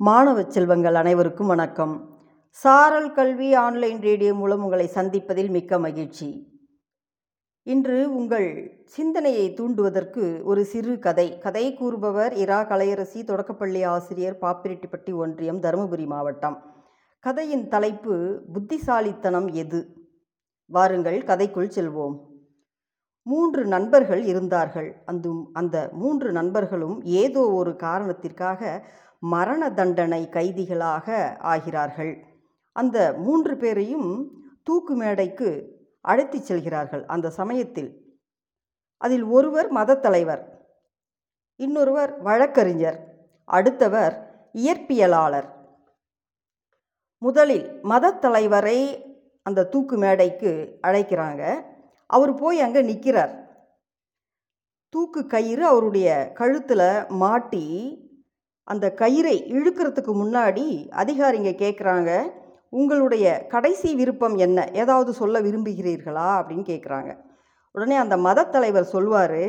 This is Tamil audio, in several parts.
மாணவ செல்வங்கள் அனைவருக்கும் வணக்கம். சாரல் கல்வி ஆன்லைன் ரேடியோ மூலம் உங்களை சந்திப்பதில் மிக்க மகிழ்ச்சி. இன்று உங்கள் சிந்தனையை தூண்டுவதற்கு ஒரு சிறு கதை. கதை கூறுபவர் இரா கலையரசி தொடக்கப்பள்ளி ஆசிரியர் பாப்பிரெட்டிப்பட்டி ஒன்றியம் தருமபுரி மாவட்டம். கதையின் தலைப்பு புத்திசாலித்தனம் எது? வாருங்கள் கதைக்குள் செல்வோம். மூன்று நண்பர்கள் இருந்தார்கள். அந்த அந்த மூன்று நண்பர்களும் ஏதோ ஒரு காரணத்திற்காக மரண தண்டனை கைதிகளாக ஆகிறார்கள். அந்த மூன்று பேரையும் தூக்கு மேடைக்கு அழைத்துச் செல்கிறார்கள் அந்த சமயத்தில். அதில் ஒருவர் மதத்தலைவர் இன்னொருவர் வழக்கறிஞர் அடுத்தவர் இயற்பியலாளர். முதலில் மதத்தலைவரை அந்த தூக்கு மேடைக்கு அழைக்கிறாங்க. அவர் போய் அங்கே நிற்கிறார் தூக்கு கயிறு அவருடைய கழுத்தில் மாட்டி அந்த கயிறை இழுக்கிறதுக்கு முன்னாடி அதிகாரிங்க கேட்குறாங்க உங்களுடைய கடைசி விருப்பம் என்ன? ஏதாவது சொல்ல விரும்புகிறீர்களா? அப்படின்னு கேட்குறாங்க உடனே அந்த மதத்தலைவர் சொல்வார்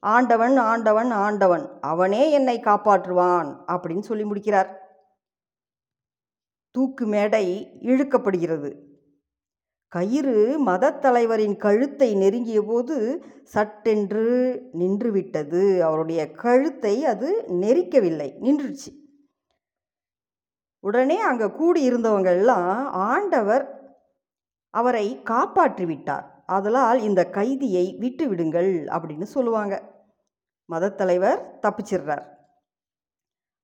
ஆண்டவன் ஆண்டவன் ஆண்டவன் அவனே என்னை காப்பாற்றுவான் அப்படின்னு சொல்லி முடிக்கிறார். தூக்கு மேடை இழுக்கப்படுகிறது. கயிறு மதத்தலைவரின் கழுத்தை நெருங்கிய போது சட்டென்று நின்றுவிட்டது. அவருடைய கழுத்தை அது நெரிக்கவில்லை நின்றுச்சு உடனே அங்கே கூடியிருந்தவங்க எல்லாம் ஆண்டவர் அவரை காப்பாற்றி விட்டார் அதனால் இந்த கைதியை விட்டு விடுங்கள் அப்படின்னு சொல்லுவாங்க. மதத்தலைவர் தப்பிச்சிடுறார்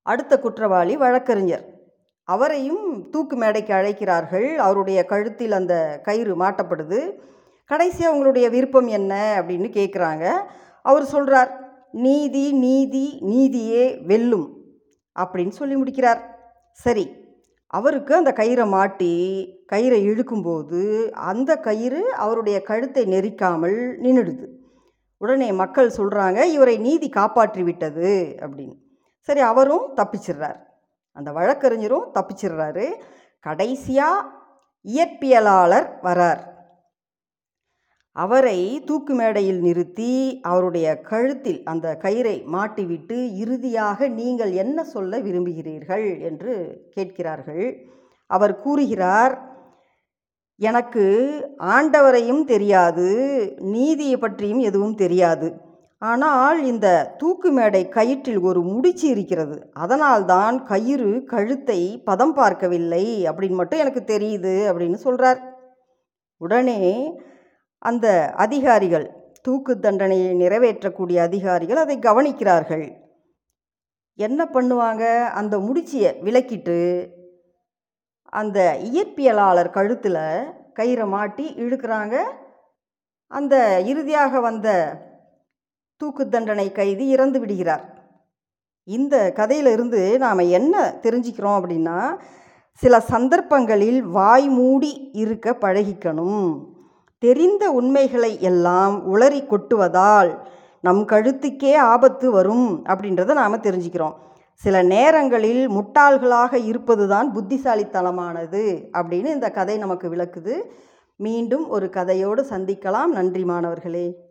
அடுத்த குற்றவாளி வழக்கறிஞர். அவரையும் தூக்கு மேடைக்கு அழைக்கிறார்கள். அவருடைய கழுத்தில் அந்த கயிறு மாட்டப்படுது. கடைசியாக அவங்களுடைய விருப்பம் என்ன? அப்படின்னு கேட்குறாங்க அவர் சொல்கிறார் நீதி நீதி நீதியே வெல்லும் அப்படின்னு சொல்லி முடிக்கிறார். சரி அவருக்கு அந்த கயிறை மாட்டி கயிறை இழுக்கும்போது அந்த கயிறு அவருடைய கழுத்தை நெரிக்காமல் நின்றுடுது உடனே மக்கள் சொல்கிறாங்க இவரை நீதி காப்பாற்றி விட்டது அப்படின்னு. சரி அவரும் தப்பிச்சிடுறார். அந்த வழக்கறிஞரும் தப்பிச்சிடுறாரு. கடைசியாக இயற்பியலாளர் வரார். அவரை தூக்கு மேடையில் நிறுத்தி அவருடைய கழுத்தில் அந்த கயிறை மாட்டிவிட்டு இறுதியாக நீங்கள் என்ன சொல்ல விரும்புகிறீர்கள் என்று கேட்கிறார்கள். அவர் கூறுகிறார் எனக்கு ஆண்டவரையும் தெரியாது நீதியை பற்றியும் எதுவும் தெரியாது. ஆனால் இந்த தூக்கு மேடை கயிற்றில் ஒரு முடிச்சு இருக்கிறது. அதனால்தான் கயிறு கழுத்தை பதம் பார்க்கவில்லை அப்படின்னு மட்டும் எனக்கு தெரியுது அப்படின்னு சொல்கிறார் உடனே அந்த அதிகாரிகள் தூக்கு தண்டனையை நிறைவேற்றக்கூடிய அதிகாரிகள் அதை கவனிக்கிறார்கள். என்ன பண்ணுவாங்க? அந்த முடிச்சியை விலக்கிட்டு அந்த இயற்பியலாளர் கழுத்தில் கயிறை மாட்டி இழுக்கிறாங்க. அந்த இறுதியாக வந்த தூக்கு தண்டனை கைதி இறந்து விடுகிறார். இந்த கதையிலிருந்து நாம் என்ன தெரிஞ்சுக்கிறோம் அப்படின்னா சில சந்தர்ப்பங்களில் வாய் மூடி இருக்க பழகிக்கணும். தெரிந்த உண்மைகளை எல்லாம் உளறி கொட்டுவதால் நம் கழுத்துக்கே ஆபத்து வரும் அப்படின்றத நாம் தெரிஞ்சுக்கிறோம். சில நேரங்களில் முட்டாள்களாக இருப்பது தான் புத்திசாலித்தனமானது அப்படின்னு இந்த கதை நமக்கு விளக்குது. மீண்டும் ஒரு கதையோடு சந்திக்கலாம். நன்றி மாணவர்களே.